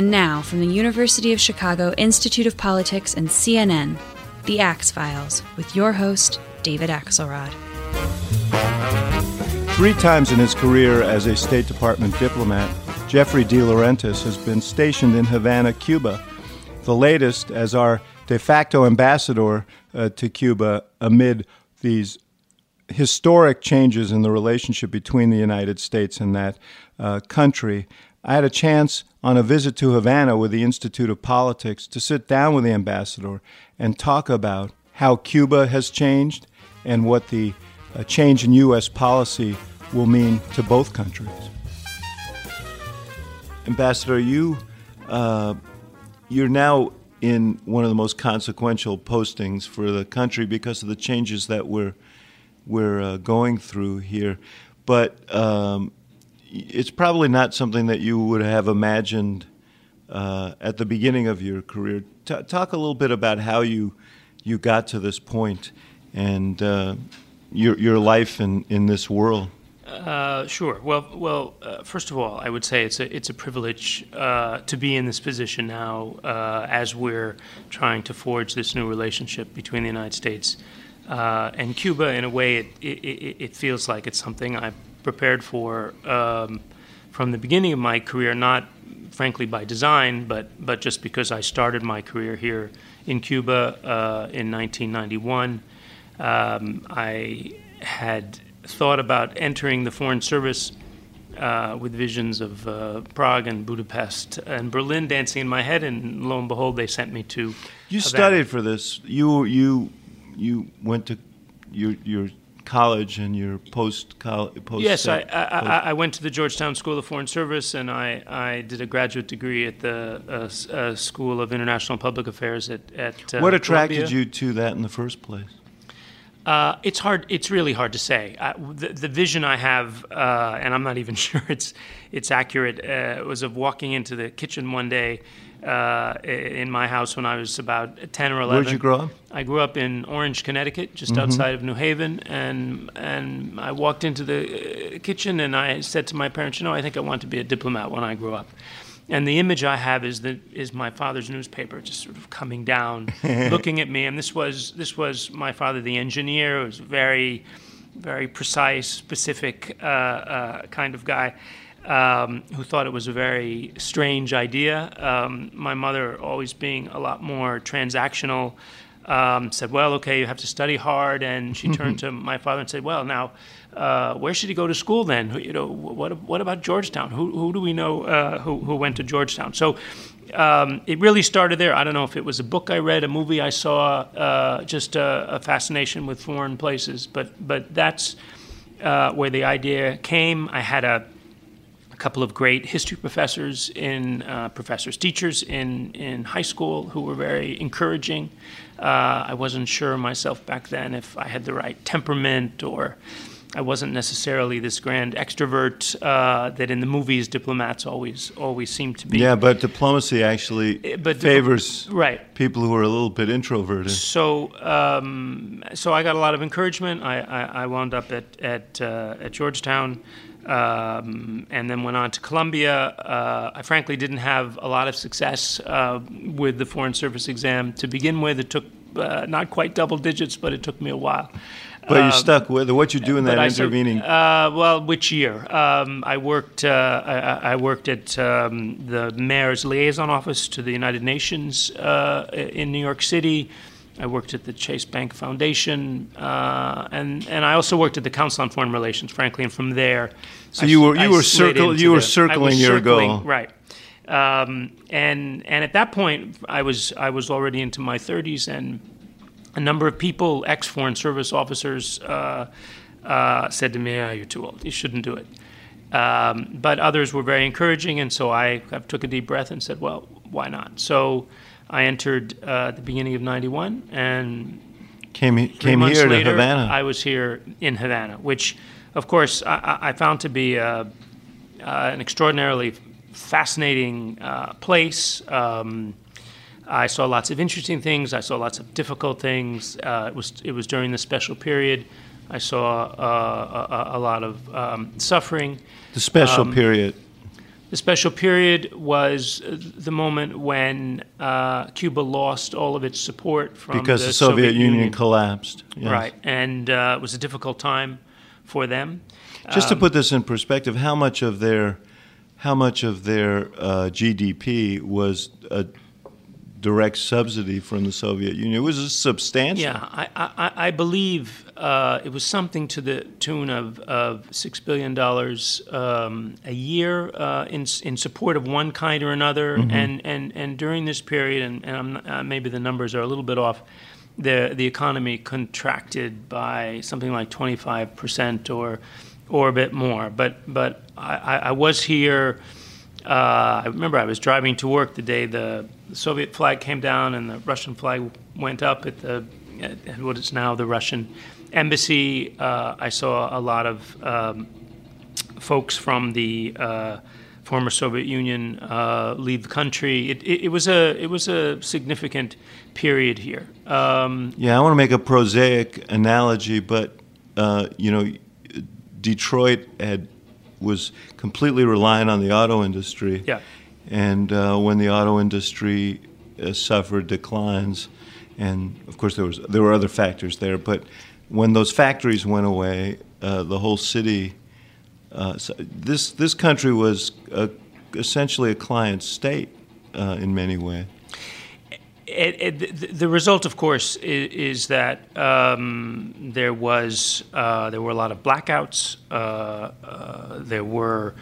And now, from the University of Chicago Institute of Politics and CNN, The Axe Files, with your host, David Axelrod. Three times in his career as a State Department diplomat, Jeffrey DeLaurentis has been stationed in Havana, Cuba. The latest as our de facto ambassador uh, to Cuba amid these historic changes in the relationship between the United States and that uh, country. I had a chance on a visit to Havana with the Institute of Politics to sit down with the ambassador and talk about how Cuba has changed and what the uh, change in U.S. policy will mean to both countries. Ambassador, you uh, you're now in one of the most consequential postings for the country because of the changes that we're we're uh, going through here. But um, it's probably not something that you would have imagined uh, at the beginning of your career. T- talk a little bit about how you you got to this point and uh, your your life in, in this world. Uh, sure. Well, well. Uh, first of all, I would say it's a it's a privilege uh, to be in this position now, uh, as we're trying to forge this new relationship between the United States uh, and Cuba. In a way, it, it, it feels like it's something I've prepared for um, from the beginning of my career. Not frankly by design, but but just because I started my career here in Cuba uh, in 1991. Um, I had thought about entering the Foreign Service uh, with visions of uh, Prague and Budapest and Berlin dancing in my head, and lo and behold, they sent me to. You Havana. studied for this. You you you went to your your college and your post college. Post Yes, I, I, I, I went to the Georgetown School of Foreign Service, and I, I did a graduate degree at the uh, uh, School of International Public Affairs at at. Uh, what attracted Columbia. you to that in the first place? Uh, it's hard. It's really hard to say. The, the vision I have, uh, and I'm not even sure it's it's accurate, uh, was of walking into the kitchen one day uh, in my house when I was about 10 or 11. Where'd you grow up? I grew up in Orange, Connecticut, just Mm-hmm. outside of New Haven, and and I walked into the uh, kitchen and I said to my parents, you know, I think I want to be a diplomat when I grow up. And the image I have is the is my father's newspaper just sort of coming down, looking at me. And this was this was my father, the engineer. It was very, very precise, specific uh, uh, kind of guy um, who thought it was a very strange idea. Um, my mother, always being a lot more transactional, um, said, "Well, okay, you have to study hard." And she turned to my father and said, "Well, now, uh, where should he go to school then? Who- You know, what what about Georgetown? Who who do we know uh, who who went to Georgetown?" So. Um, it really started there. I don't know if it was a book I read, a movie I saw, uh, just a, a fascination with foreign places. But but that's uh, where the idea came. I had a a couple of great history professors in uh, professors teachers in in high school who were very encouraging. Uh, I wasn't sure myself back then if I had the right temperament or I wasn't necessarily this grand extrovert uh, that in the movies diplomats always always seem to be. Yeah, but diplomacy actually Eh, but favors right. people who are a little bit introverted. So, um, so I got a lot of encouragement. I, I, I wound up at at, uh, at Georgetown, um, and then went on to Columbia. Uh, I frankly didn't have a lot of success uh, with the Foreign Service exam to begin with. It took uh, not quite double digits, but it took me a while. But you Um, stuck with it. What you do in that but I said- intervening? uh, well, which year? Um, I worked. Uh, I, I- I worked at um, the mayor's liaison office to the United Nations uh, in New York City. I worked at the Chase Bank Foundation, uh, and and I also worked at the Council on Foreign Relations. Frankly, and from there, So I you were- you I were circle- you were the- circling your circling, goal. right? Um, and and at that point, I was I was already into my 30s, and a number of people, ex Foreign Service officers, uh, uh, said to me, oh, "You're too old. You shouldn't do it." Um, but others were very encouraging, and so I, I took a deep breath and said, "Well, why not?" So I entered uh, at the beginning of '91, and Came he- three came here to later, Havana. I was here in Havana, which, of course, I, I- found to be uh, uh, an extraordinarily fascinating uh, place. Um, I saw lots of interesting things. I saw lots of difficult things. Uh, it was it was during the special period. I saw uh, a, a- a lot of um, suffering. the special um, period. The special period was uh, the moment when uh, Cuba lost all of its support from because the, the Soviet, Union, collapsed. Yes. Right, and uh, it was a difficult time for them. Just to Um, put this in perspective, how much of their how much of their uh, GDP was a direct subsidy from the Soviet Union? It was substantial. Yeah, I, I, I believe uh, it was something to the tune of, of six billion dollars um, a year uh, in in support of one kind or another, and, and, and during this period, and, and uh, maybe the numbers are a little bit off. The the economy contracted by something like 25 percent or or a bit more. But but I, I I was here. Uh, I remember I was driving to work the day the, Soviet flag came down and the Russian flag went up at the at what is now the Russian embassy. Uh, I saw a lot of um, folks from the uh, former Soviet Union uh, leave the country. It, it, it was a it was a significant period here. Um, Yeah, I want to make a prosaic analogy, but uh, you know, Detroit had was completely reliant on the auto industry. Yeah. And uh, when the auto industry uh, suffered declines, and of course there was there were other factors there, but when those factories went away, uh, the whole city. Uh, so this this country was a, essentially a client state uh, in many ways. It, it, the- result, of course, is, is that um, there was uh, there were a lot of blackouts. Uh, uh, there were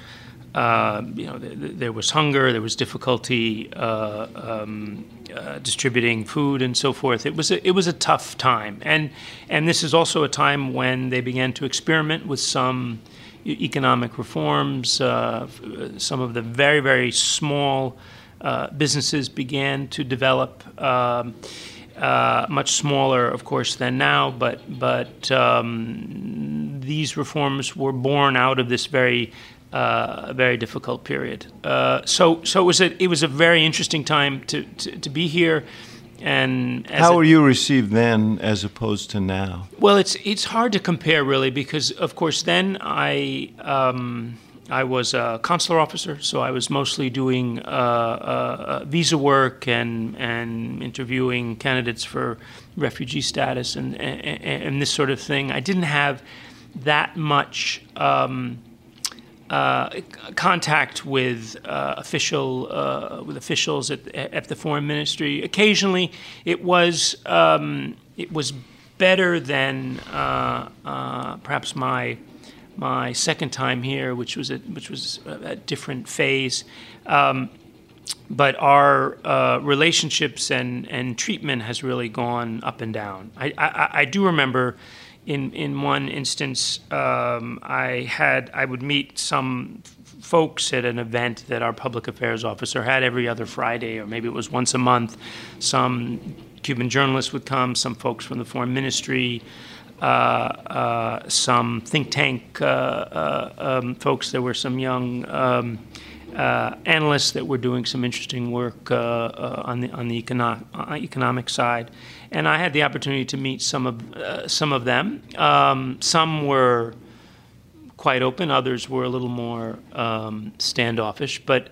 uh, you know th- th- there was hunger. There was difficulty uh, um, uh, distributing food and so forth. It was a, it was a tough time, and and this is also a time when they began to experiment with some economic reforms. Some of the very very small uh, businesses began to develop. Um, uh, much smaller, of course, than now, but but um, these reforms were born out of this very uh, very difficult period. Uh, so so it was a it was a very interesting time to to, to be here. And as How were you received then, as opposed to now? well, it's it's hard to compare really because of course then I um, I was a consular officer, so I was mostly doing uh, uh, uh, visa work and and interviewing candidates for refugee status and and, and this sort of thing. I didn't have that much. Um, uh, contact with uh, official uh, with officials at, at the foreign ministry. Occasionally, it was um, it was better than perhaps my my second time here, which was a, which was a, different phase. Um, but our uh, relationships and, and treatment has really gone up and down. I, I, I do remember in, in one instance, um, I had I would meet some folks at an event that our public affairs officer had every other Friday, or maybe it was once a month. Some Cuban journalists would come, some folks from the foreign ministry, some think tank uh, uh, um, folks. There were some young um, uh, analysts that were doing some interesting work uh, uh, on the on the econo- uh, economic side, and I had the opportunity to meet some of uh, some of them. Um, some were quite open; others were a little more um, standoffish. But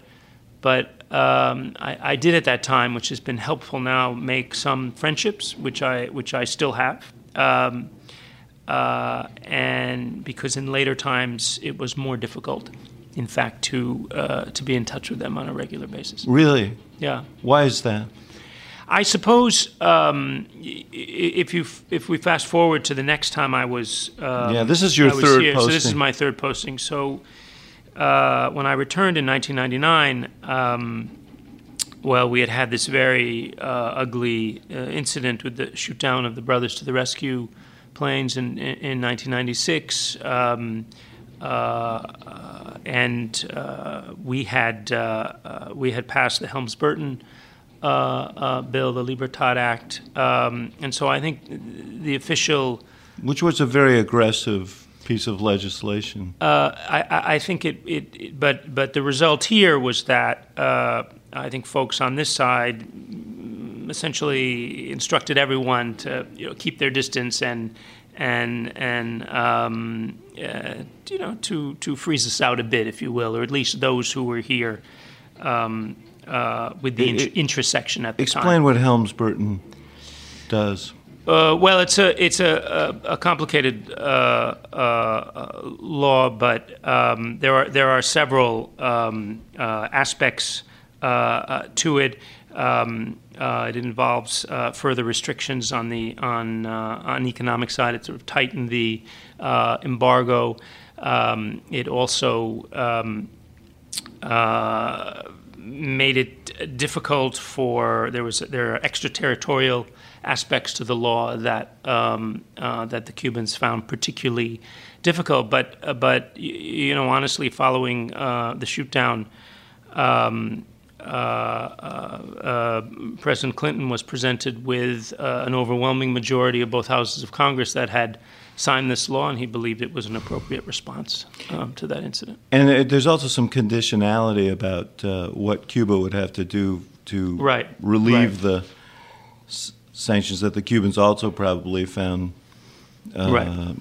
but um, I, I did at that time, which has been helpful now, make some friendships, which I which I still have. Um, uh, and because in later times it was more difficult, in fact, to uh, to be in touch with them on a regular basis. Really? Yeah, Why is that? I suppose um, if you if we fast forward to the next time I was um, Yeah, this is your third here, So this is my third posting. So uh, when I returned in 1999. Um, well, we had had this very uh, ugly uh, incident with the shoot down of the Brothers to the Rescue planes in, in, in 1996. Um, uh, and uh, we had uh, uh, we had passed the Helms-Burton uh, uh, bill, the Libertad Act, um, and so I think the official Which was a very aggressive piece of legislation. uh, I, I- I think it, it, it- but but the result here was that uh, I think folks on this side essentially instructed everyone to you know keep their distance and and and um, uh, you know to to freeze us out a bit, if you will, or at least those who were here um, uh, with the int- interests section at the Explain time. Explain what Helms-Burton does. Uh, well, it's a it's a, a, a complicated uh, uh, law, but um, there are there are several um, uh, aspects uh, uh, to it. Um, it involves further restrictions on the on on economic side. It sort of tightened the embargo. Um, it also um, made it difficult for there was there are extraterritorial aspects to the law that um, uh, that the Cubans found particularly difficult. But uh, but you know honestly, following uh, the shootdown. Um, uh, uh, President Clinton was presented with uh, an overwhelming majority of both houses of Congress that had signed this law, and he believed it was an appropriate response um, to that incident. And it, there's also some conditionality about uh, what Cuba would have to do to right. relieve right. the s- sanctions that the Cubans also probably found uh, right.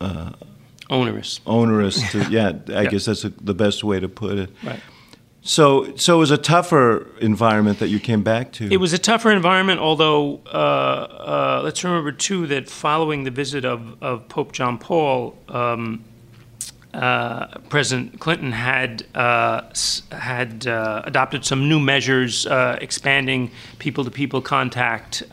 uh, onerous. Onerous. To, yeah, I guess that's a, the best way to put it. Right. So, so it was a tougher environment that you came back to. It was a tougher environment, although uh, uh, let's remember too that following the visit of, of Pope John Paul, um, uh, President Clinton had uh, had uh, adopted some new measures, uh, expanding people-to-people contact.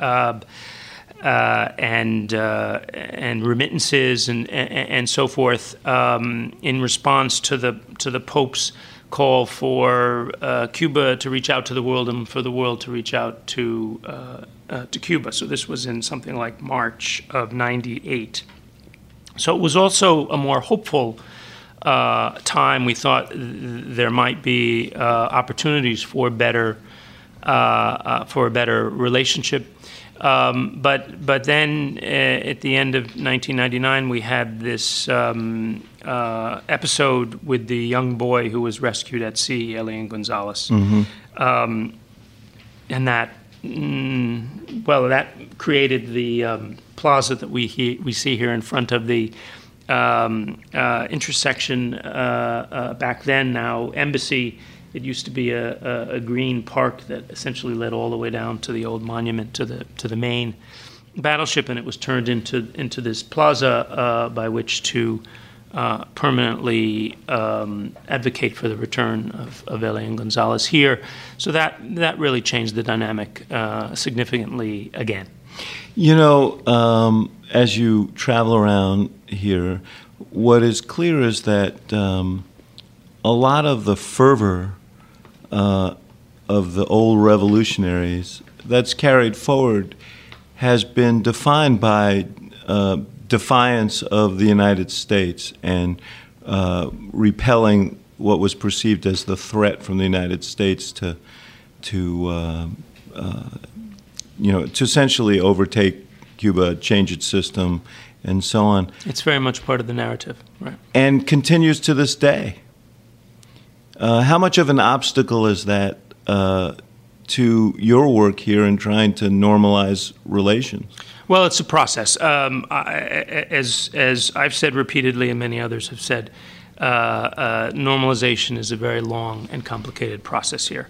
and and remittances and, and, and so forth um, in response to the to the Pope's call for uh, Cuba to reach out to the world and for the world to reach out to uh, uh, to Cuba. So this was in something like March of '98. So it was also a more hopeful uh, time. We thought th- there might be uh, opportunities for better uh, for a better relationship. Um, but but then uh, at the end of 1999, we had this um, uh, episode with the young boy who was rescued at sea, Elian Gonzalez, mm-hmm. um, and that mm, well that created the um, plaza that we he- we see here in front of the um, uh, interests section uh, back then. Now embassy it used to be a, a, a, green park that essentially led all the way down to the old monument to the to the main battleship, and it was turned into into this plaza uh, by which to uh, permanently um, advocate for the return of, of Elian Gonzalez here. So that that really changed the dynamic uh, significantly again. You know, um, as you travel around here, what is clear is that um, a lot of the fervor uh, of the old revolutionaries that's carried forward has been defined by uh, defiance of the United States and uh, repelling what was perceived as the threat from the United States to to uh, uh, you know to essentially overtake Cuba, change its system, and so on. It's very much part of the narrative, right? And continues to this day. Uh, how much of an obstacle is that uh, to your work here in trying to normalize relations? Well, it's a process. Um, I, as as I've said repeatedly, and many others have said, uh, uh normalization is a very long and complicated process here.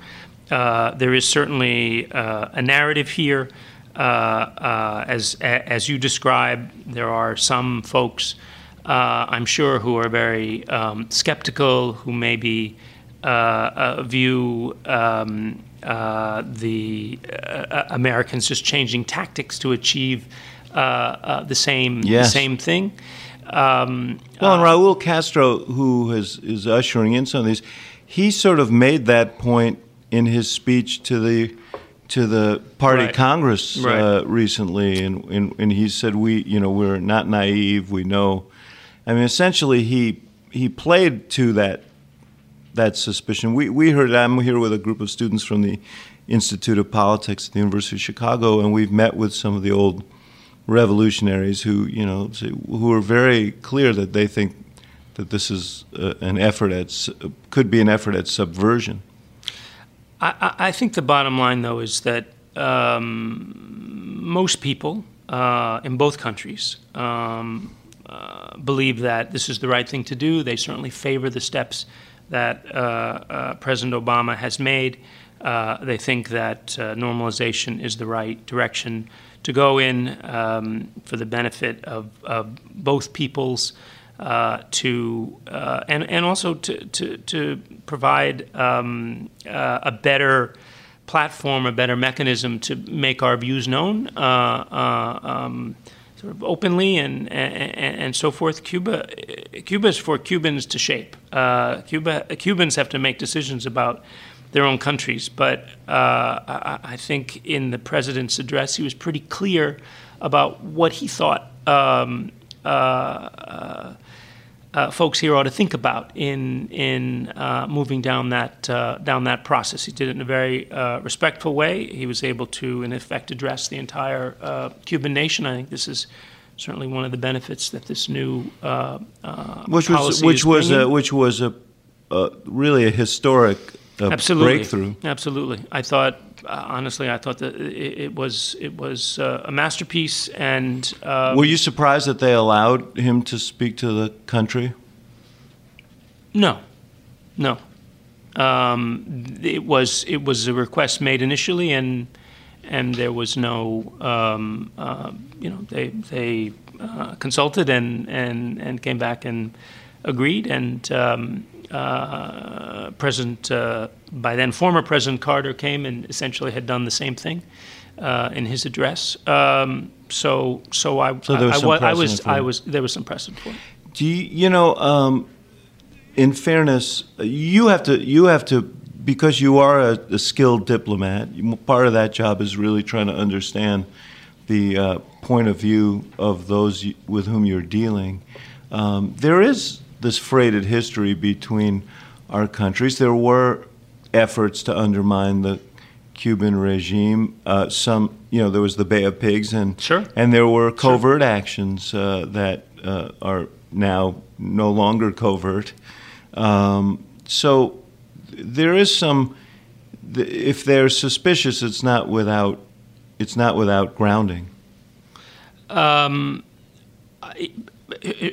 Uh, there is certainly uh, a narrative here. as as you describe, there are some folks, I'm sure, who are very um, skeptical, who may be uh, view um, uh, the uh, Americans just changing tactics to achieve the same yes. the same thing. Um, well, and Raul Castro, who is, is ushering in some of these, he sort of made that point in his speech to the to the party right. Congress right. uh, recently, and, and and he said we you know we're not naive, we know. I mean, essentially, he he played to that that suspicion. We, we heard, I'm here with a group of students from the Institute of Politics at the University of Chicago, and we've met with some of the old revolutionaries who, you know, who are very clear that they think that this is uh, an effort at, could be an effort at subversion. I, I think the bottom line, though, is that um, most people uh, in both countries um, uh, believe that this is the right thing to do. They certainly favor the steps that uh, uh, President Obama has made. Uh, they think that normalization is the right direction to go in um, for the benefit of, of both peoples. Uh, to uh, and and also to to, to provide um, uh, a better platform, a better mechanism to make our views known. Um, sort of openly and, and, and so forth. Cuba, Cuba is for Cubans to shape. Uh, Cuba, Cubans have to make decisions about their own countries. But uh, I, I, think in the president's address, he was pretty clear about what he thought um, uh, uh folks here ought to think about in in uh, moving down that uh, down that process. He did it in a very uh, respectful way. He was able to, in effect, address the entire uh, Cuban nation. I think this is certainly one of the benefits that this new uh, which was which was a, which was a really a historic Absolutely. breakthrough. Absolutely, I thought honestly, I thought that it, it was it was uh, a masterpiece. And um, were you surprised that they allowed him to speak to the country? No, no. Um, it was it was a request made initially, and and there was no um, uh, you know they they uh, consulted and and and came back and agreed and. Um, uh, President, uh, by then former President Carter came and essentially had done the same thing uh, in his address. Um, so, so I, so was I, I, I was, I was, there was some precedent for it. Do you, you know? Um, in fairness, you have to, you have to, because you are a, a skilled diplomat. Part of that job is really trying to understand the uh, point of view of those with whom you're dealing. Um, there is this freighted history between our countries. There were efforts to undermine the Cuban regime. Uh, some, you know, there was the Bay of Pigs, and sure. and there were covert sure. actions uh, that uh, are now no longer covert. Um, so there is some. If they're suspicious, it's not without it's not without grounding. Um,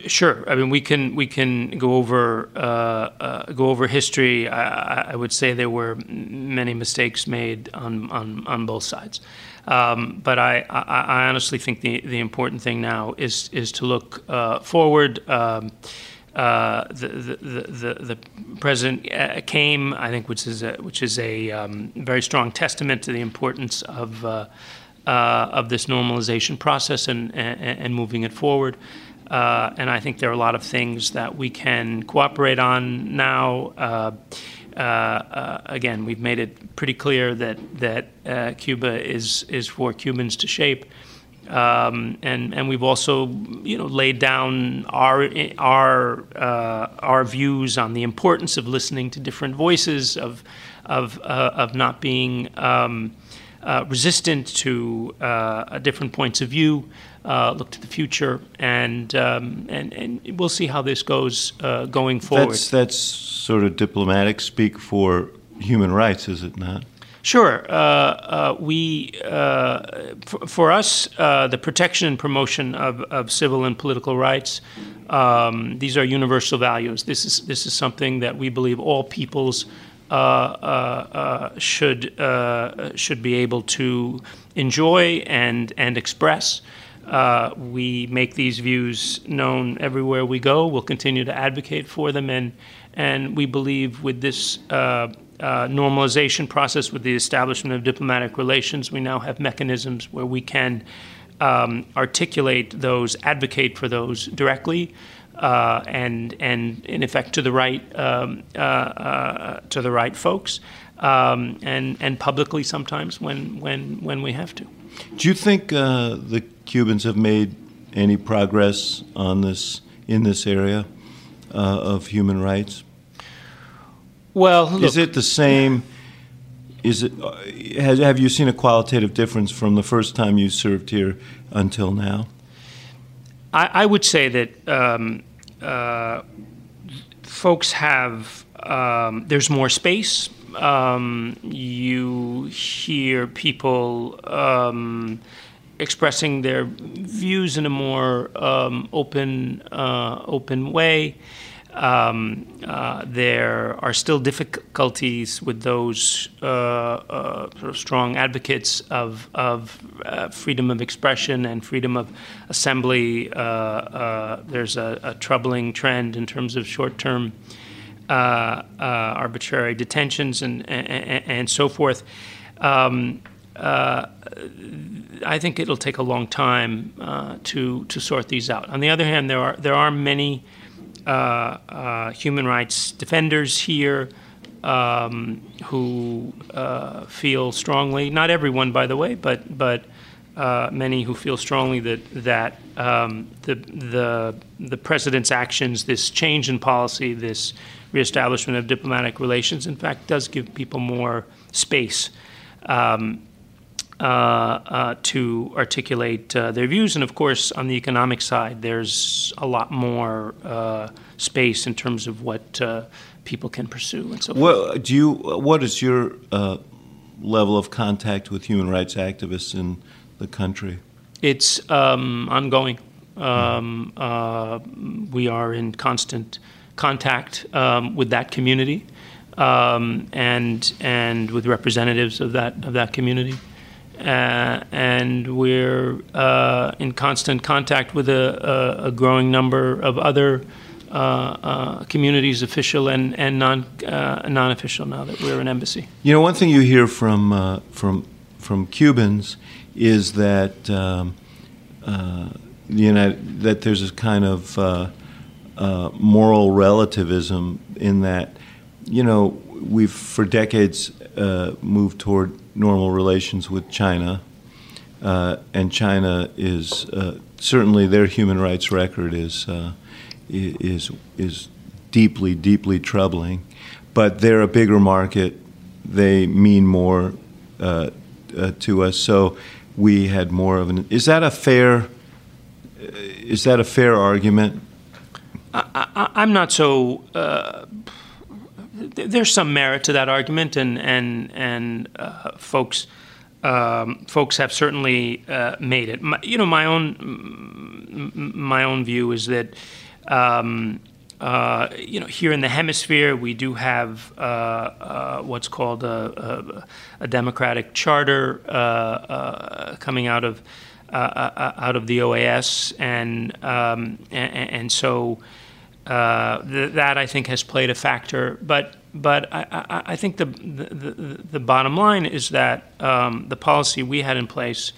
Sure. I mean, we can we can go over uh, uh, go over history. I, I, would say there were many mistakes made on on, on both sides, um, but I, I, I, honestly think the, the important thing now is is to look uh, forward. Um, uh, the, the, the, the, president uh, came, I think, which is a, which is a um, very strong testament to the importance of uh, of this normalization process and, and, and moving it forward. Uh, and I think there are a lot of things that we can cooperate on now. Uh, uh, uh again, we've made it pretty clear that that uh, Cuba is is for Cubans to shape, um, and and we've also you know laid down our our uh, our views on the importance of listening to different voices of of of not being um, resistant to different points of view uh, look to the future, and um, and and we'll see how this goes uh, going forward. That's that's sort of diplomatic speak for human rights, is it not? Sure. Uh, uh we, uh, for, for, us, uh, the protection and promotion of, of civil and political rights, um, these are universal values. This is this is something that we believe all peoples should should be able to enjoy and and express. Uh, we make these views known everywhere we go. We'll continue to advocate for them, and and we believe with this uh, uh, normalization process, with the establishment of diplomatic relations, we now have mechanisms where we can um, articulate those, advocate for those directly. Uh, and and in effect to the right um, uh, uh, to the right folks, um, and and publicly sometimes when when when we have to. Do you think uh, the Cubans have made any progress on this in this area uh, of human rights? Well, look, is it the same? Is it? Uh, has, have you seen a qualitative difference from the first time you served here until now? I, I would say that um, uh, folks have. Um, there's more space um, you hear people um, expressing their views in a more um, open uh, open way. Um, uh, there are still difficulties with those uh, uh, sort of strong advocates of, of uh, freedom of expression and freedom of assembly. Uh, uh, there's a, a, troubling trend in terms of short term arbitrary detentions and, and, and so forth. Um, I think it'll take a long time to to sort these out. On the other hand, there are there are many uh, uh, human rights defenders here um, who uh, feel strongly, not everyone, by the way, but, but uh, many who feel strongly that, that um, the, the, the president's actions, this change in policy, this reestablishment of diplomatic relations, in fact, does give people more space. Um, uh, uh, to articulate uh, their views. And of course, on the economic side, there's a lot more uh, space in terms of what uh, people can pursue and so well, forth. Do you? What is your uh, level of contact with human rights activists in the country? It's um, ongoing. Um, we are in constant contact um, with that community. Um, and and with representatives of that of that community. Uh, and we're uh, in constant contact with a, a, a, growing number of other uh, uh communities, official and, and non uh, non official. Now that we're an embassy, you know, one thing you hear from uh, from from Cubans is that um, the United that there's a kind of moral relativism in that, you know, we've for decades moved toward normal relations with China, uh, and China is uh, certainly their human rights record is uh, is is deeply, deeply troubling. But they're a bigger market; they mean more uh, uh, to us. So we had more of an. Is that a fair? Uh, is that a fair argument? I, am not so there's some merit to that argument, and and and uh, folks um, folks have certainly uh, made it. My, you know, my own my own view is that. Um, uh, you know, here in the hemisphere, we do have uh, uh, what's called a, a, a democratic charter uh, coming out of out of the OAS, and um, and, and so uh, th- that I think has played a factor. But but I, I, I think the, the, the bottom line is that um, the policy we had in place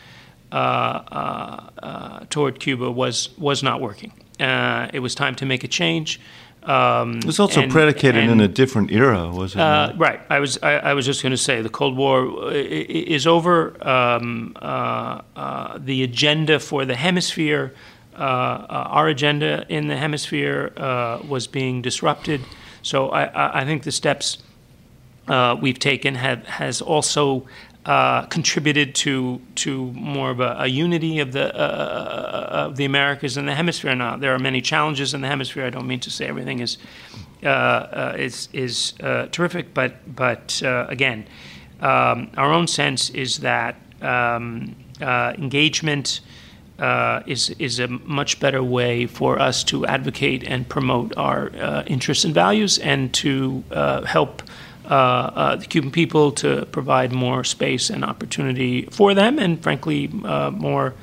uh, uh, uh toward Cuba was was not working. Uh, it was time to make a change. Um, it was also and, predicated and, in a different era, was it? Uh, right. I was. I, I was just going to say the Cold War is over. Um, uh, uh, the agenda for the hemisphere uh, uh, our agenda in the hemisphere uh, was being disrupted. So I, I think the steps we've taken have has also uh, contributed to to more of a, a unity of the uh, of the Americas and the hemisphere. Now there are many challenges in the hemisphere. I don't mean to say everything is uh, is is terrific, but but again, um, our own sense is that um, engagement uh, is is a much better way for us to advocate and promote our uh, interests and values, and to uh, help uh, uh, the Cuban people to provide more space and opportunity for them, and frankly, uh, more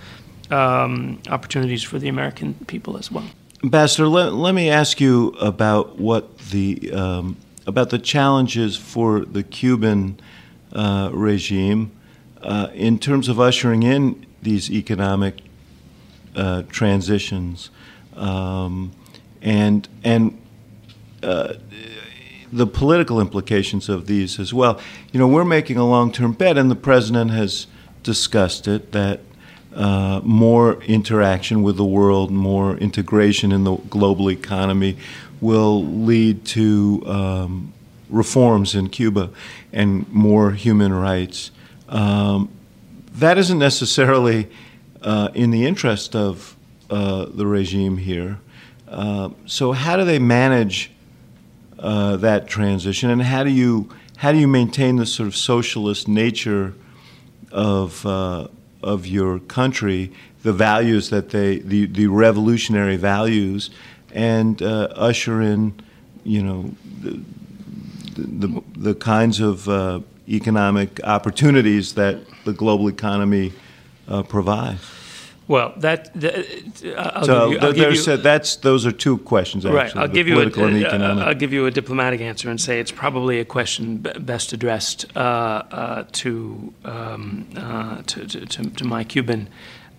um, opportunities for the American people as well. Ambassador, let, let me ask you about what the um, about the challenges for the Cuban regime in terms of ushering in these economic uh, transitions, um, and and uh, the political implications of these as well. You know, we're making a long-term bet, and the president has discussed it that uh, more interaction with the world, more integration in the global economy, will lead to um, reforms in Cuba and more human rights. Um, that isn't necessarily uh, in the interest of uh, the regime here. Uh, so, how do they manage uh, that transition, and how do you how do you maintain the sort of socialist nature of uh, of your country, the values that they, the, the revolutionary values, and uh, usher in, you know, the, the, the kinds of uh, economic opportunities that the global economy uh, provides. Well, that the, uh, I'll so give you, there's you- a- that's those are two questions actually. Right. I'll give you a, uh. I'll give you a diplomatic answer and say it's probably a question best addressed uh, uh, to, um, uh, to, to to my Cuban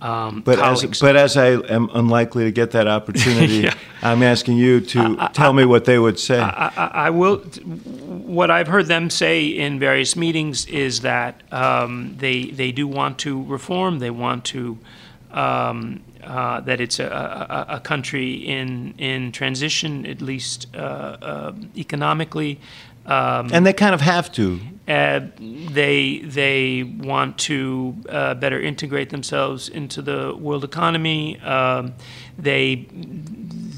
um, But colleagues. as, but as I am unlikely to get that opportunity, Yeah. I'm asking you to tell me what they would say. I, I, I will. What I've heard them say in various meetings is that um, they they do want to reform. They want to um, uh, that it's a, a, a country in in transition, at least uh, uh, economically. Um, and they kind of have to. uh, they they want to uh, better integrate themselves into the world economy. Um, they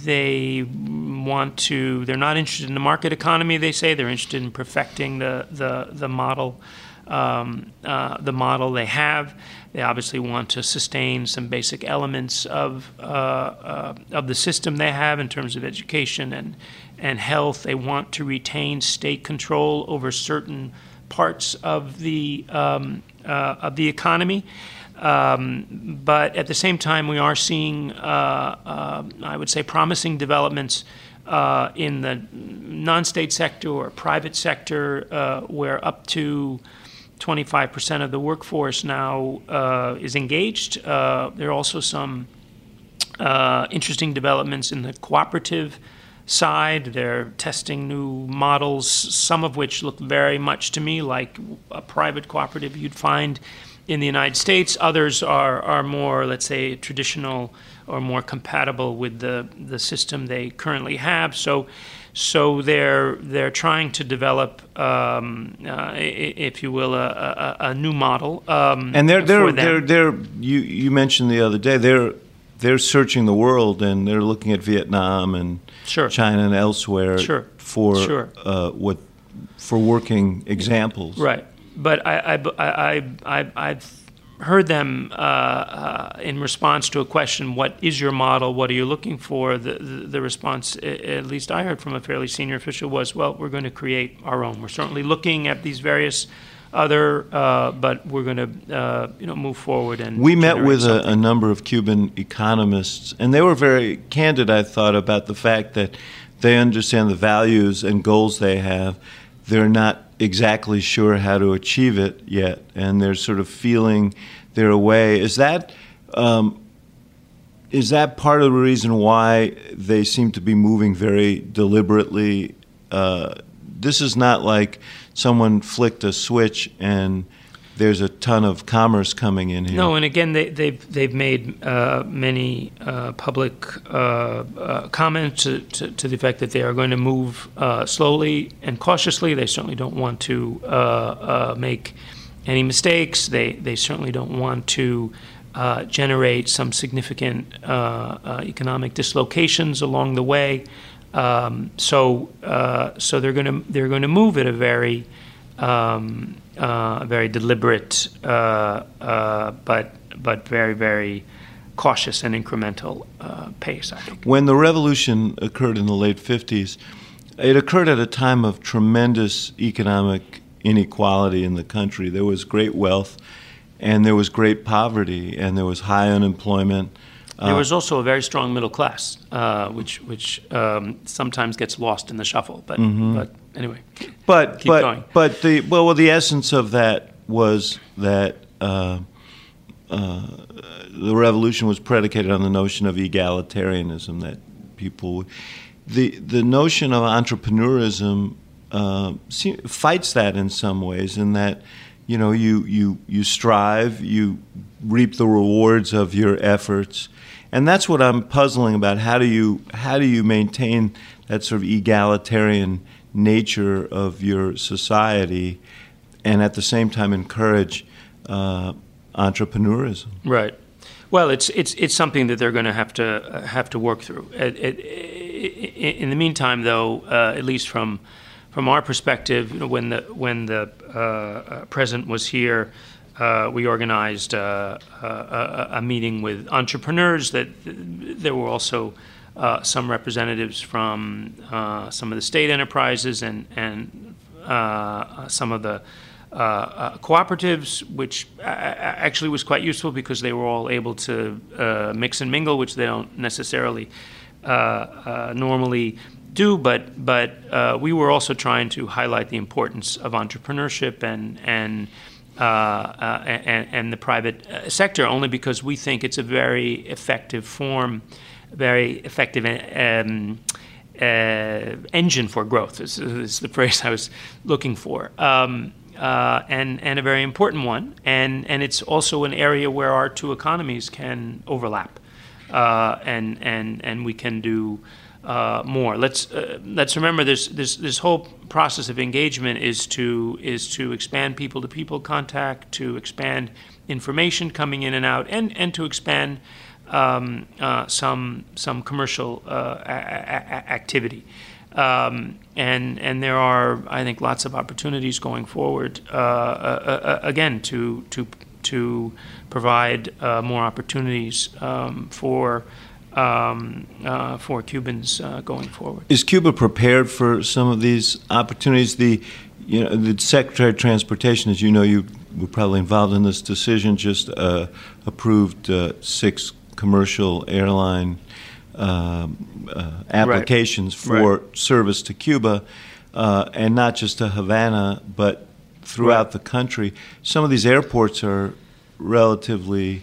they want to. They're not interested in the market economy. They say they're interested in perfecting the the the model. Um, uh, the model they have. They obviously want to sustain some basic elements of uh, uh, of the system they have in terms of education and and health. They want to retain state control over certain parts of the um, uh, of the economy. Um, but at the same time, we are seeing, uh, uh, I would say, promising developments uh, in the non-state sector or private sector, uh, where up to 25% of the workforce now uh, is engaged. Uh, there are also some uh, interesting developments in the cooperative side. They're testing new models, some of which look very much to me like a private cooperative you'd find in the United States. Others are, are more, let's say, traditional or more compatible with the, the system they currently have. So, so they're they're trying to develop, um, uh, i- i- if you will, a, a, a new model. Um, And they're they're they're they're you you mentioned the other day they're they're searching the world and they're looking at Vietnam and Sure. China and elsewhere Sure. for Sure. uh, what for working examples. Right, but I, I, I, I, I've heard them uh, uh, in response to a question, "What is your model? What are you looking for?" The, the, the response, at least I heard from a fairly senior official, was, "Well, we're going to create our own. We're certainly looking at these various other, uh, but we're going to, uh, you know, move forward and." We met with a, a number of Cuban economists, and they were very candid, I thought, about the fact that they understand the values and goals they have. They're not exactly sure how to achieve it yet, and they're sort of feeling their way. Is that um, is that part of the reason why they seem to be moving very deliberately? Uh, this is not like someone flicked a switch and there's a ton of commerce coming in here. No, and again, they, they've they've made uh, many uh, public uh, uh, comments to, to, to the effect that they are going to move uh, slowly and cautiously. They certainly don't want to uh, make any mistakes. They they certainly don't want to generate some significant economic dislocations along the way. Um, so so they're going to they're going to move at a very um, uh, very deliberate, uh, uh, but but very very cautious and incremental uh, pace. I think. When the revolution occurred in the late 50s, it occurred at a time of tremendous economic inequality in the country. There was great wealth, and there was great poverty, and there was high unemployment. There was also a very strong middle class, uh, which which um, sometimes gets lost in the shuffle. But but anyway, But Keep but going. but the well, well, the essence of that was that uh, uh, the revolution was predicated on the notion of egalitarianism that people the the notion of entrepreneurism uh, se- fights that in some ways in that you know you you you strive you reap the rewards of your efforts and that's what I'm puzzling about how do you how do you maintain that sort of egalitarian nature of your society and at the same time encourage uh, entrepreneurism Right. Well, it's it's it's something that they're going to have to uh, have to work through. It, it, i- in the meantime, though, uh, at least from from our perspective, you know, when the when the uh, uh, president was here, uh, we organized uh, a, a, meeting with entrepreneurs. That there were also uh, some representatives from uh, some of the state enterprises and and uh, some of the uh, cooperatives, which actually was quite useful because they were all able to mix and mingle, which they don't necessarily normally do, but but uh, we were also trying to highlight the importance of entrepreneurship and and uh, uh, and, and, the private uh, sector, only because we think it's a very effective form, very effective um, uh, engine for growth. Is, is, the phrase I was looking for. Um, uh, and and a very important one, and and it's also an area where our two economies can overlap, and and and we can do uh, more. Let's uh, let's remember this this this whole process of engagement is to is to expand people to people contact, to expand information coming in and out, and and to expand um, uh, some some commercial uh, activity. Um, and and there are I think lots of opportunities going forward uh, uh, again to to to provide more opportunities um, for um, uh, for Cubans uh, going forward. Is Cuba prepared for some of these opportunities? The you know the Secretary of Transportation, as you know, you were probably involved in this decision, just uh, approved uh, six commercial airline um, uh, applications right. for right. service to Cuba, uh, and not just to Havana, but throughout right. the country. Some of these airports are relatively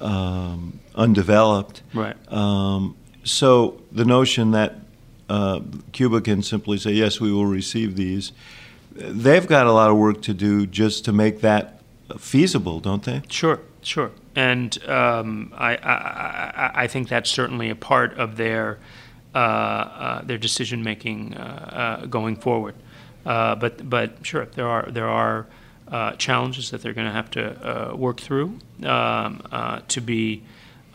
um, undeveloped. Right. Um, so the notion that uh, Cuba can simply say, yes, we will receive these, they've got a lot of work to do just to make that feasible, don't they? Sure, sure. And um, I, I, I, think that's certainly a part of their, uh, uh, their decision making uh, uh, going forward. Uh, but, but sure, there are, there are challenges that they're going to have to work through um, to be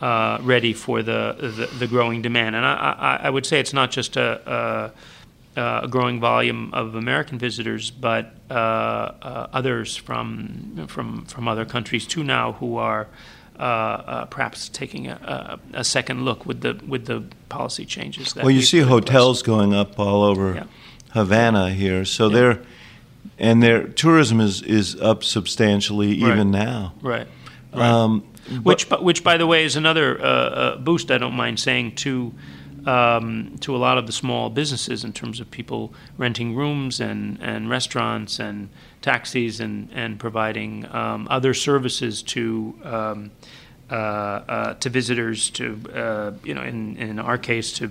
ready for the, the, the growing demand. And I, I, I, would say it's not just a, a, a, growing volume of American visitors, but uh, uh, others from from from other countries too now who are. perhaps taking a, a, second look with the with the policy changes. well, you see hotels going up all over yeah. Havana here, so yeah. they're and their tourism is, is up substantially even right. now. Right. right. Um, which, but, which, by the way, is another uh, uh, boost. I don't mind saying to um, to a lot of the small businesses in terms of people renting rooms and, and restaurants and taxis and and providing um, other services to. Um, uh, uh, to visitors, to uh, you know, in in our case, to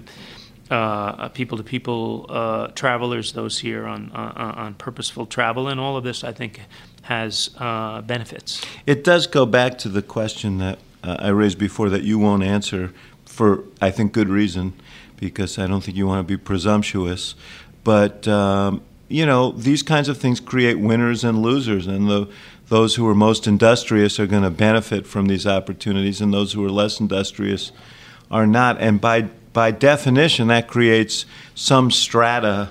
people to people travelers, those here on, on, purposeful travel, and all of this, I think, has uh, benefits. It does go back to the question that uh, I raised before that you won't answer for, I think, good reason, because I don't think you want to be presumptuous. But, um, you know, these kinds of things create winners and losers, and the, those who are most industrious are going to benefit from these opportunities, and those who are less industrious are not. And by by definition, that creates some strata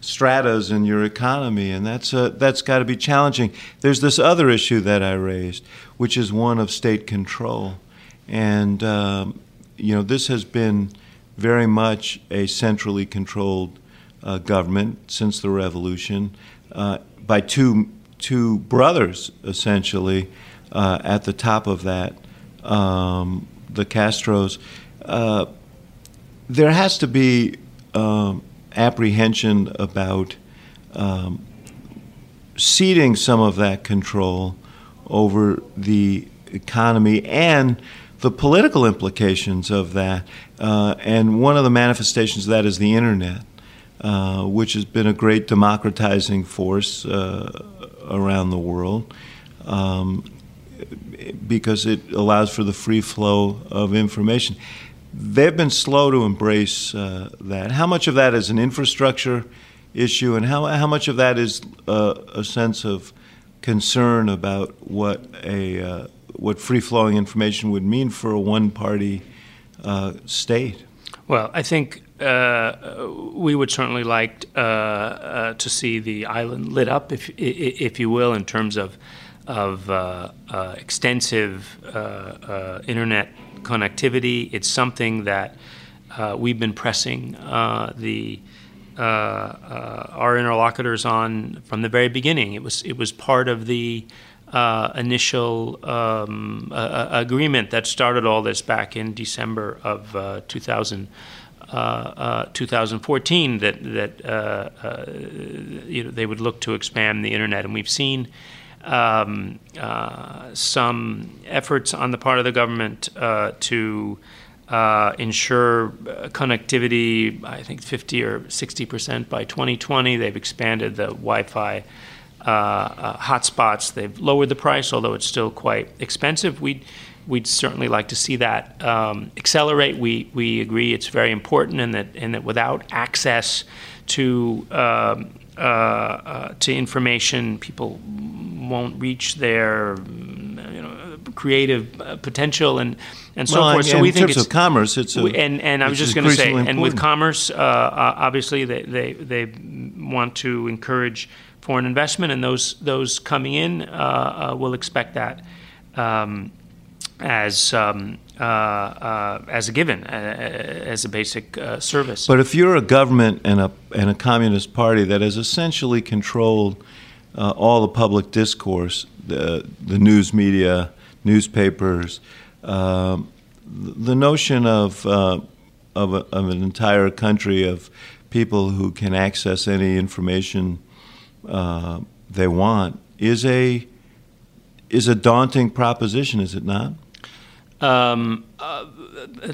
stratas in your economy, and that's uh, that's got to be challenging. There's this other issue that I raised, which is one of state control, and um, you know this has been very much a centrally controlled uh, government since the revolution uh, by two two brothers essentially uh, at the top of that, um, the Castros. Uh, there has to be um, apprehension about um, ceding some of that control over the economy and the political implications of that. Uh, and one of the manifestations of that is the internet, uh, which has been a great democratizing force uh, around the world. Um, because it allows for the free flow of information they've been slow to embrace uh, that. How much of that is an infrastructure issue, and how, how much of that is uh, a sense of concern about what a uh, what free flowing information would mean for a one party uh, state? Well, I think uh, we would certainly like uh, to see the island lit up, if if you will, in terms of of uh, uh, extensive uh, uh, internet connectivity. It's something that uh, we've been pressing the our interlocutors on from the very beginning. It was it was part of the initial um, agreement that started all this back in December of 2000. Uh, uh, 2014 that that uh, you know they would look to expand the internet, and we've seen um, some efforts on the part of the government to ensure connectivity. I think 50 or 60 percent by 2020. They've expanded the Wi-Fi. Uh, uh, hotspots. They've lowered the price, although it's still quite expensive. We we'd certainly like to see that um, accelerate. We we agree it's very important, and that and that without access to um, uh, uh, to information, people won't reach their you know creative uh, potential and and so well, forth. And, so we in think terms it's of commerce, it's a, and and I was just going to say, and with commerce, uh, uh, obviously they, they they want to encourage foreign investment, and those those coming in uh, will expect that. Um, as um, uh, uh, as a given, uh, as a basic uh, service. But if you're a government and a and a communist party that has essentially controlled uh, all the public discourse, the the news media, newspapers, um, the notion of uh, of, a, of, an entire country of people who can access any information they want is a is a daunting proposition, is it not? Um, uh,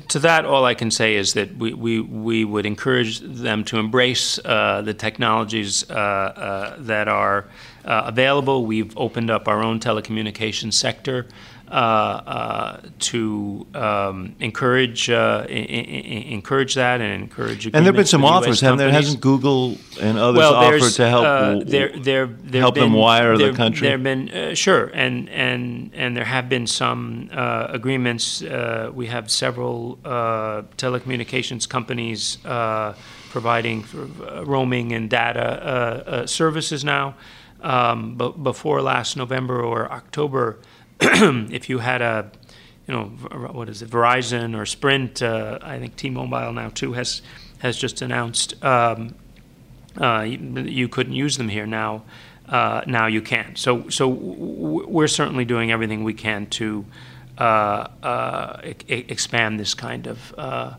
to that, all I can say is that we, we, we would encourage them to embrace uh, the technologies uh, uh that are uh, available. We've opened up our own telecommunications sector uh, uh, to um, encourage uh, I- I- encourage that and encourage. And there have been some offers, haven't there? Hasn't Google and others well, offered to help uh, there, there, there help been, them wire there, the country? There have been uh, sure, and and and there have been some uh, agreements. Uh, we have several uh, telecommunications companies uh, providing roaming and data services now. Um, but before last November or October. if you had a, you know, what is it, Verizon or Sprint, uh, I think T-Mobile now too has has just announced um, uh, you, you, couldn't use them here now. Uh, now you can. So so we're certainly doing everything we can to uh, uh, e- expand this kind of.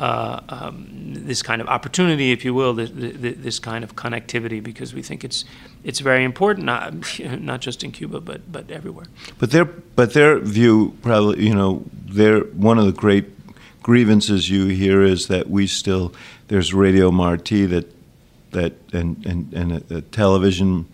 Uh, um, this kind of opportunity, if you will, this, this, kind of connectivity, because we think it's it's very important, not, not just in Cuba, but but everywhere. But their but their view, probably, you know, their one of the great grievances you hear is that we still there's Radio Marti that that and and, and a, a television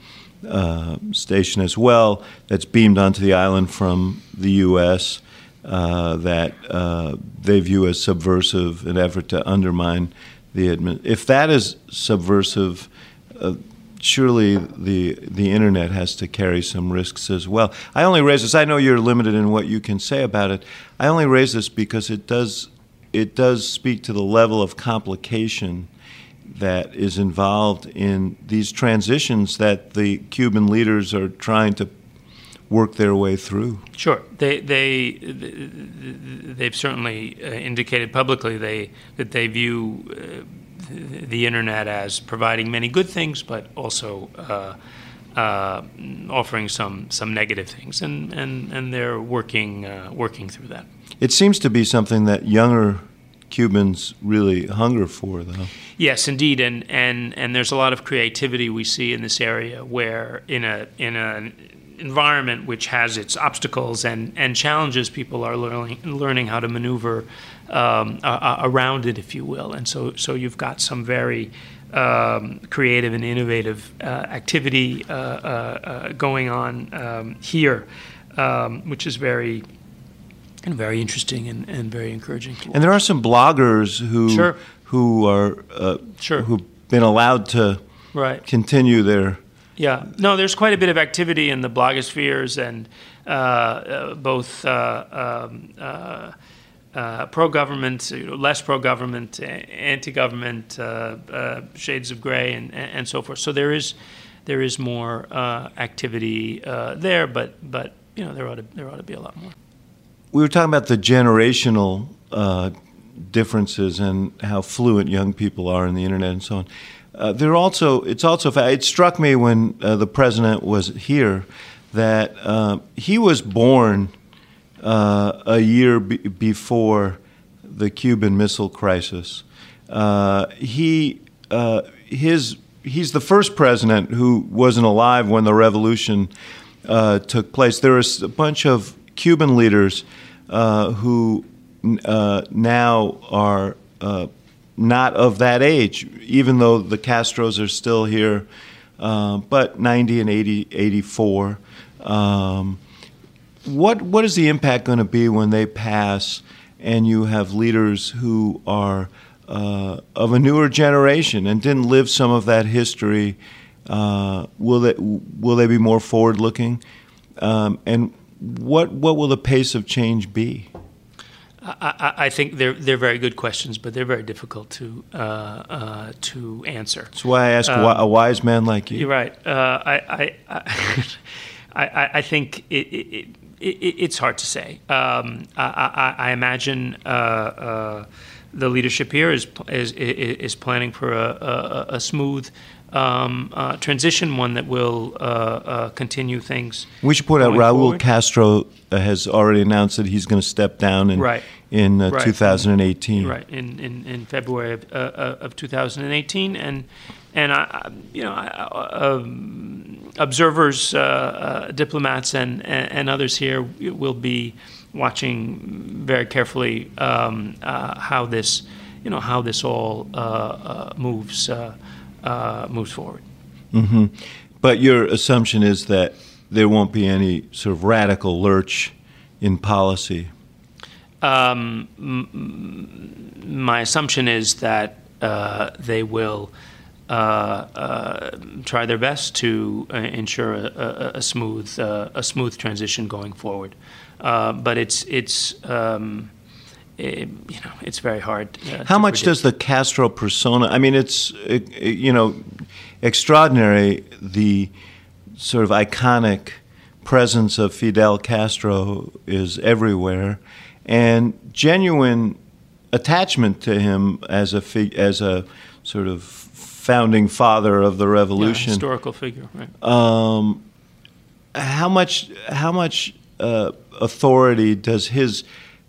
uh, station as well that's beamed onto the island from the U.S. Uh, that uh, they view as subversive, an effort to undermine the admin. If that is subversive, uh, surely the the internet has to carry some risks as well. I only raise this. I know you're limited in what you can say about it. I only raise this because it does it does speak to the level of complication that is involved in these transitions that the Cuban leaders are trying to work their way through. Sure, they they they've certainly uh, indicated publicly they that they view uh, the internet as providing many good things, but also. Uh, uh, offering some some negative things, and, and, and they're working uh, working through that. It seems to be something that younger Cubans really hunger for, though. Yes, indeed, and, and and there's a lot of creativity we see in this area, where in a in a environment which has its obstacles and, and challenges, people are learning learning how to maneuver um, uh, around it, if you will. And so so you've got some very um, creative and innovative uh, activity uh, uh, uh going on um, here, um, which is very and very interesting and, and very encouraging. And there are some bloggers who sure. who are uh, sure. who've been allowed to right. continue their yeah, no, there's quite a bit of activity in the blogospheres and uh, uh, both uh, um, uh, uh, pro-government, less pro-government, anti-government, uh, shades of gray, and, and so forth. So there is there is more activity there, but but you know there ought to there ought to be a lot more. We were talking about the generational differences and how fluent young people are in the internet and so on. Uh, there also it's also it struck me when uh, the president was here that uh, he was born uh, a year b- before the Cuban Missile Crisis. Uh, he uh, his he's the first president who wasn't alive when the revolution took place. There was a bunch of Cuban leaders who now are not of that age, even though the Castros are still here, uh, but 90 and 80, 84. Um, what, what is the impact going to be when they pass and you have leaders who are uh, of a newer generation and didn't live some of that history? Uh, will, they, will they be more forward looking? Um, and what, what will the pace of change be? I, I, think they're they're very good questions, but they're very difficult to uh, uh, to answer. That's why I ask um, a wise man like you. You're right. Uh, I, I, I, I think it, it, it, it's hard to say. Um, I, I, imagine uh, uh, the leadership here is is is planning for a, a, a smooth um, uh, transition, one that will uh, uh, continue things. We should point out Raul forward. Castro has already announced that he's going to step down in right. in uh, right. 2018. Right in in, in February of, uh, uh, of 2018, and and I, you know, um, observers, diplomats, and, and others here will be watching very carefully um, how this you know how this all moves uh, moves forward. Mm-hmm. But your assumption is that there won't be any sort of radical lurch in policy. Um, m- my assumption is that uh, they will uh, uh, try their best to uh, ensure a, a, a smooth uh, a smooth transition going forward. Uh, but it's it's um, it, you know, it's very hard. Uh, How much predict. does the Castro persona? I mean, it's it, it, you know, extraordinary the sort of iconic presence of Fidel Castro is everywhere, and genuine attachment to him as a as a sort of founding father of the revolution, yeah, historical figure, right? Um, how much how much uh, authority does his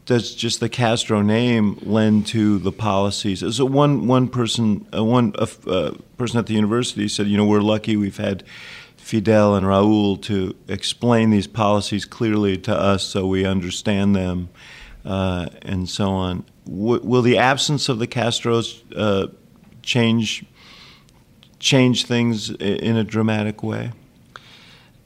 does just the Castro name lend to the policies? So one one person uh, one uh, person at the university said, you know, we're lucky we've had Fidel and Raúl to explain these policies clearly to us so we understand them, uh, and so on. W- will the absence of the Castros uh, change change things in a dramatic way?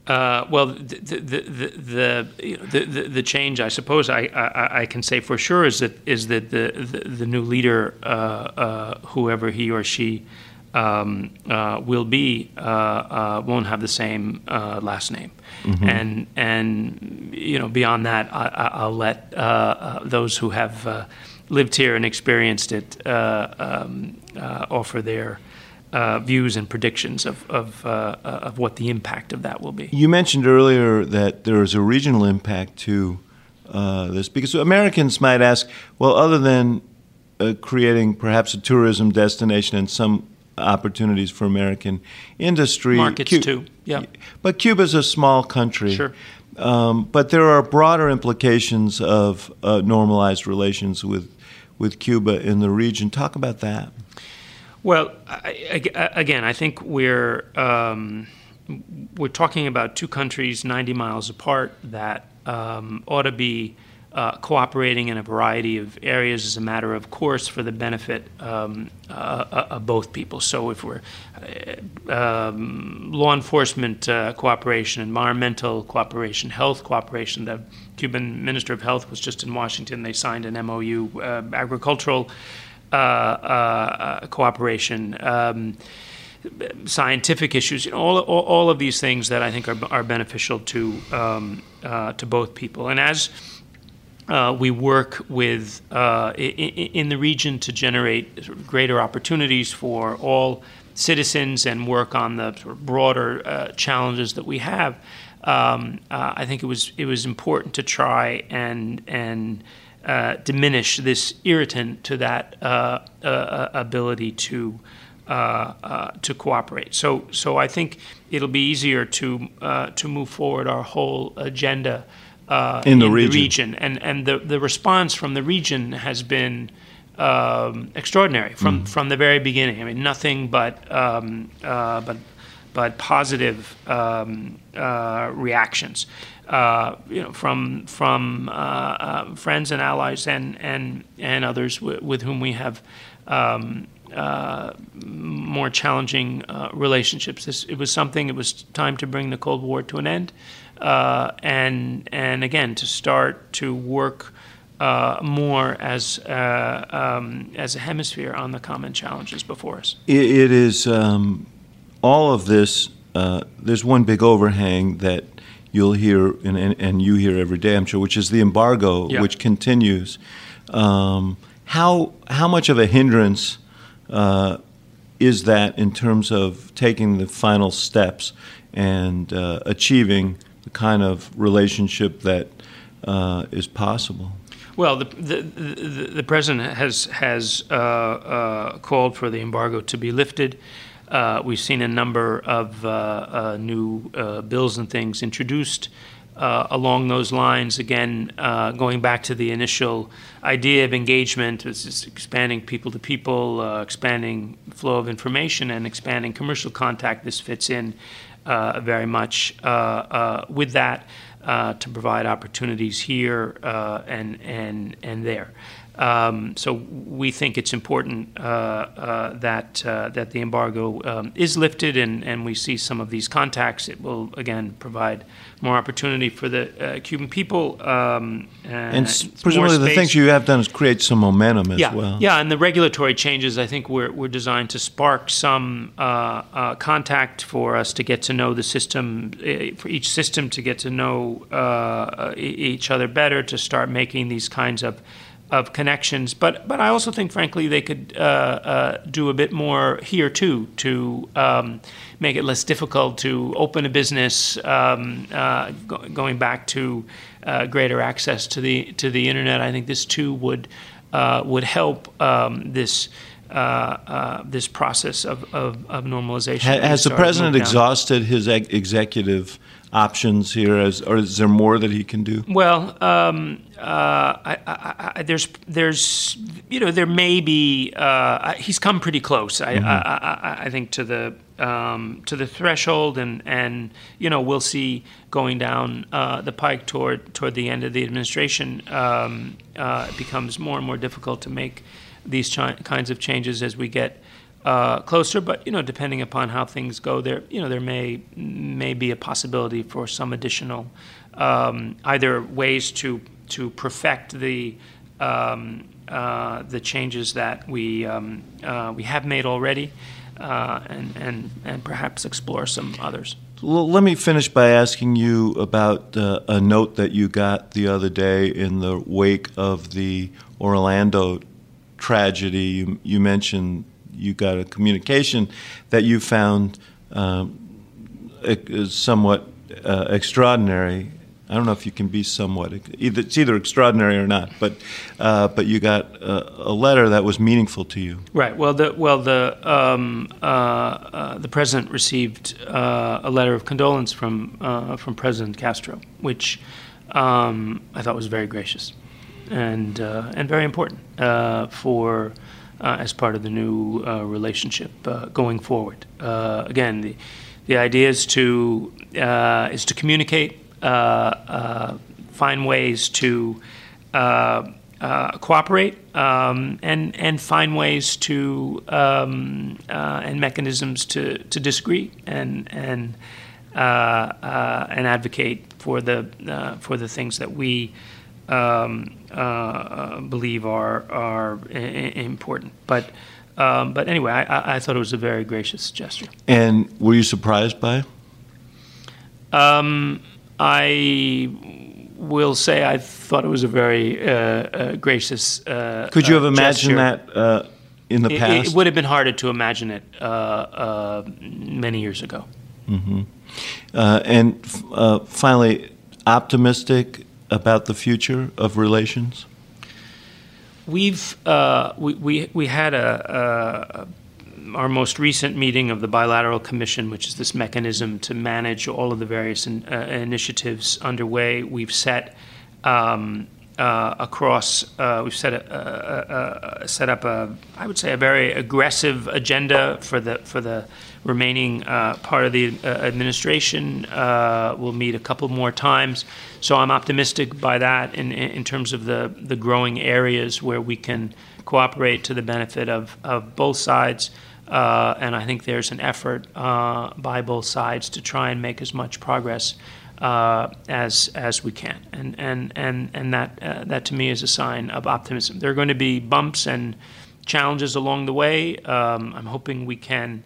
Uh, well, the the the the, the, the, the change, I suppose, I, I, I can say for sure is that is that the the, the new leader, uh, uh, whoever he or she um, uh, will be, uh, uh, won't have the same last name, mm-hmm. and and you know beyond that, I, will let those who have lived here and experienced it um, offer their uh, views and predictions of, of, uh, uh, of what the impact of that will be. You mentioned earlier that there is a regional impact to uh, this because Americans might ask, well, other than uh, creating perhaps a tourism destination and some opportunities for American industry, markets Cu- too, yeah. But Cuba is a small country. Sure. Um, but there are broader implications of uh, normalized relations with with Cuba in the region. Talk about that. Well, I, I, again, I think we're um, we're talking about two countries 90 miles apart that um, ought to be uh, cooperating in a variety of areas as a matter of course for the benefit um, uh, uh of both people. So if we're uh, um, law enforcement uh, cooperation, environmental cooperation, health cooperation, the Cuban Minister of Health was just in Washington. They signed an MOU, uh, agricultural cooperation. Um, scientific issues, you know, all, all, all, of these things that I think are, are beneficial to um, to both people. And as uh, we work with uh, in, in, the region to generate greater opportunities for all citizens and work on the sort of broader uh, challenges that we have. Um, uh, I think it was it was important to try and and uh, diminish this irritant to that uh, ability to. to cooperate, so so I think it'll be easier to to move forward our whole agenda uh, in, the, in region. the, region. And, and the, the response from the region has been um, extraordinary from, mm. from the very beginning. I mean, nothing but, um, uh, but, but positive um, uh, reactions. Uh, you know, from from uh, uh, friends and allies and and and others w- with whom we have um, uh, more challenging uh, relationships. This, it was something. It was time to bring the Cold War to an end, uh, and and again to start to work uh, more as uh, um, as a hemisphere on the common challenges before us. it, it is um, all of this. Uh, there's one big overhang that you'll hear and, and, and, you hear every day, I'm sure, which is the embargo, yeah. which continues. Um, how how much of a hindrance uh, is that in terms of taking the final steps and uh, achieving kind of relationship that uh, is possible? Well, the, the, the, the president has, has uh, uh, called for the embargo to be lifted. Uh, we've seen a number of uh, uh, new bills and things introduced along those lines. Again, going back to the initial idea of engagement, it's just expanding people to people, expanding flow of information, and expanding commercial contact. This fits in very much uh, uh, with that to provide opportunities here and, and, and there. Um, so we think it's important uh, uh, that uh, that the embargo um, is lifted, and, and we see some of these contacts. It will again provide more opportunity for the uh, Cuban people. Um, and presumably, the things you have done is create some momentum as yeah, well. Yeah, and the regulatory changes I think were, were designed to spark some uh, uh, contact for us to get to know the system, for each system to get to know each other better, to start making these kinds of of connections. But but I also think, frankly, they could uh, uh, do a bit more here too to um, make it less difficult to open a business. Um, uh, go, going back to uh, greater access to the to the internet, I think this too would uh, would help um, this. Uh, this process of, of, of normalization. Has, has the president exhausted his executive options here, as, or is there more that he can do? Well, um, uh, I, I, I, there's, there's, you know, there may be. Uh, he's come pretty close, I, mm-hmm. I think, to the um, to the threshold, and and you know, we'll see going down uh, the pike toward toward the end of the administration. Um, uh, it becomes more and more difficult to make these chi- kinds of changes as we get uh, closer. But you know, depending upon how things go, there you know there may may be a possibility for some additional um, either ways to to perfect the um, uh, the changes that we um, uh, we have made already, uh, and and and perhaps explore some others. Let me finish by asking you about uh, a note that you got the other day in the wake of the Orlando tragedy. You, you mentioned you got a communication that you found um, somewhat uh, extraordinary. I don't know if you can be somewhat either it's either extraordinary or not, but uh, but you got a, a, letter that was meaningful to you. Right. Well, the well the um, uh, uh the president received uh, a letter of condolence from uh, from President Castro, which um, I thought was very gracious and and very important for uh, as part of the new uh, relationship uh, going forward. again, the the idea is to is to communicate, find ways to uh, cooperate um, and and find ways to um, uh, and mechanisms to, to disagree and and uh, and advocate for the for the things that we um, uh, believe are are I- important. But um, but anyway, I, I thought it was a very gracious gesture. And were you surprised by? Um, I will say I thought it was a very uh, uh, gracious. Uh, Could you have uh, imagined gesture. that uh, in the It, past? it would have been harder to imagine it uh, uh, many years ago. Uh, and f- uh, finally, optimistic about the future of relations? We've uh, we, we we had a, a our most recent meeting of the bilateral commission, which is this mechanism to manage all of the various in, uh, initiatives underway. We've set um, uh, across. Uh, we've set a, a, a, set up a I would say a very aggressive agenda for the for the remaining uh, part of the uh, administration. Uh, we'll meet a couple more times. So I'm optimistic by that in, in terms of the, the growing areas where we can cooperate to the benefit of, of both sides. Uh, and I think there's an effort by both sides to try and make as much progress uh, as as we can, and and and and that uh, that to me is a sign of optimism. There are going to be bumps and challenges along the way. Um, I'm hoping we can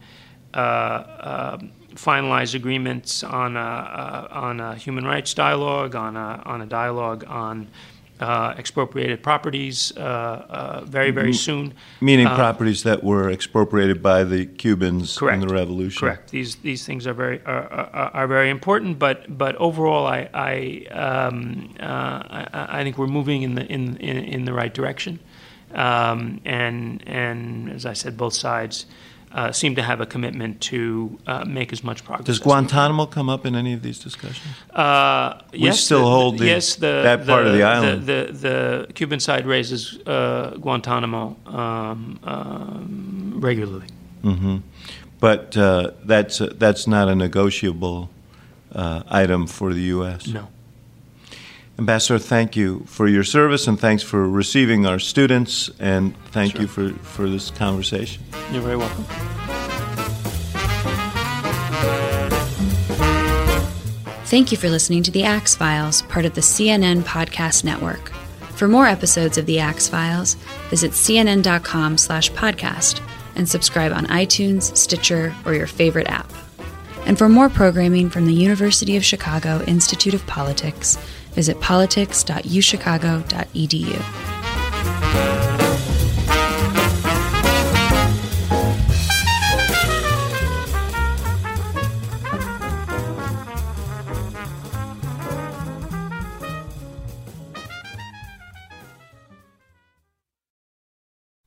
uh, uh, finalize agreements on a, uh, on a human rights dialogue, on a on a dialogue on uh, expropriated properties uh, uh, very very soon. Meaning Uh, properties that were expropriated by the Cubans Correct. in the revolution. Correct. These these things are very are, are, are very important, but but overall, I I, um, uh, I I think we're moving in the in in, in the right direction, um, and and as I said, both sides. Uh, seem to have a commitment to uh, make as much progress. Does. Guantanamo come up in any of these discussions? Uh, yes, still the- hold the- yes, the, that part of the island. The, Cuban side raises uh, Guantanamo um, um, regularly. But uh, that's that's not a negotiable uh, item for the U.S. No. Ambassador, thank you for your service and thanks for receiving our students and thank Sure. you for, for this conversation. You're very welcome. Thank you for listening to The Axe Files, part of the CNN Podcast Network. For more episodes of The Axe Files, visit cnn.com slash podcast and subscribe on iTunes, Stitcher, or your favorite app. And for more programming from the University of Chicago Institute of Politics, visit politics.uchicago.edu.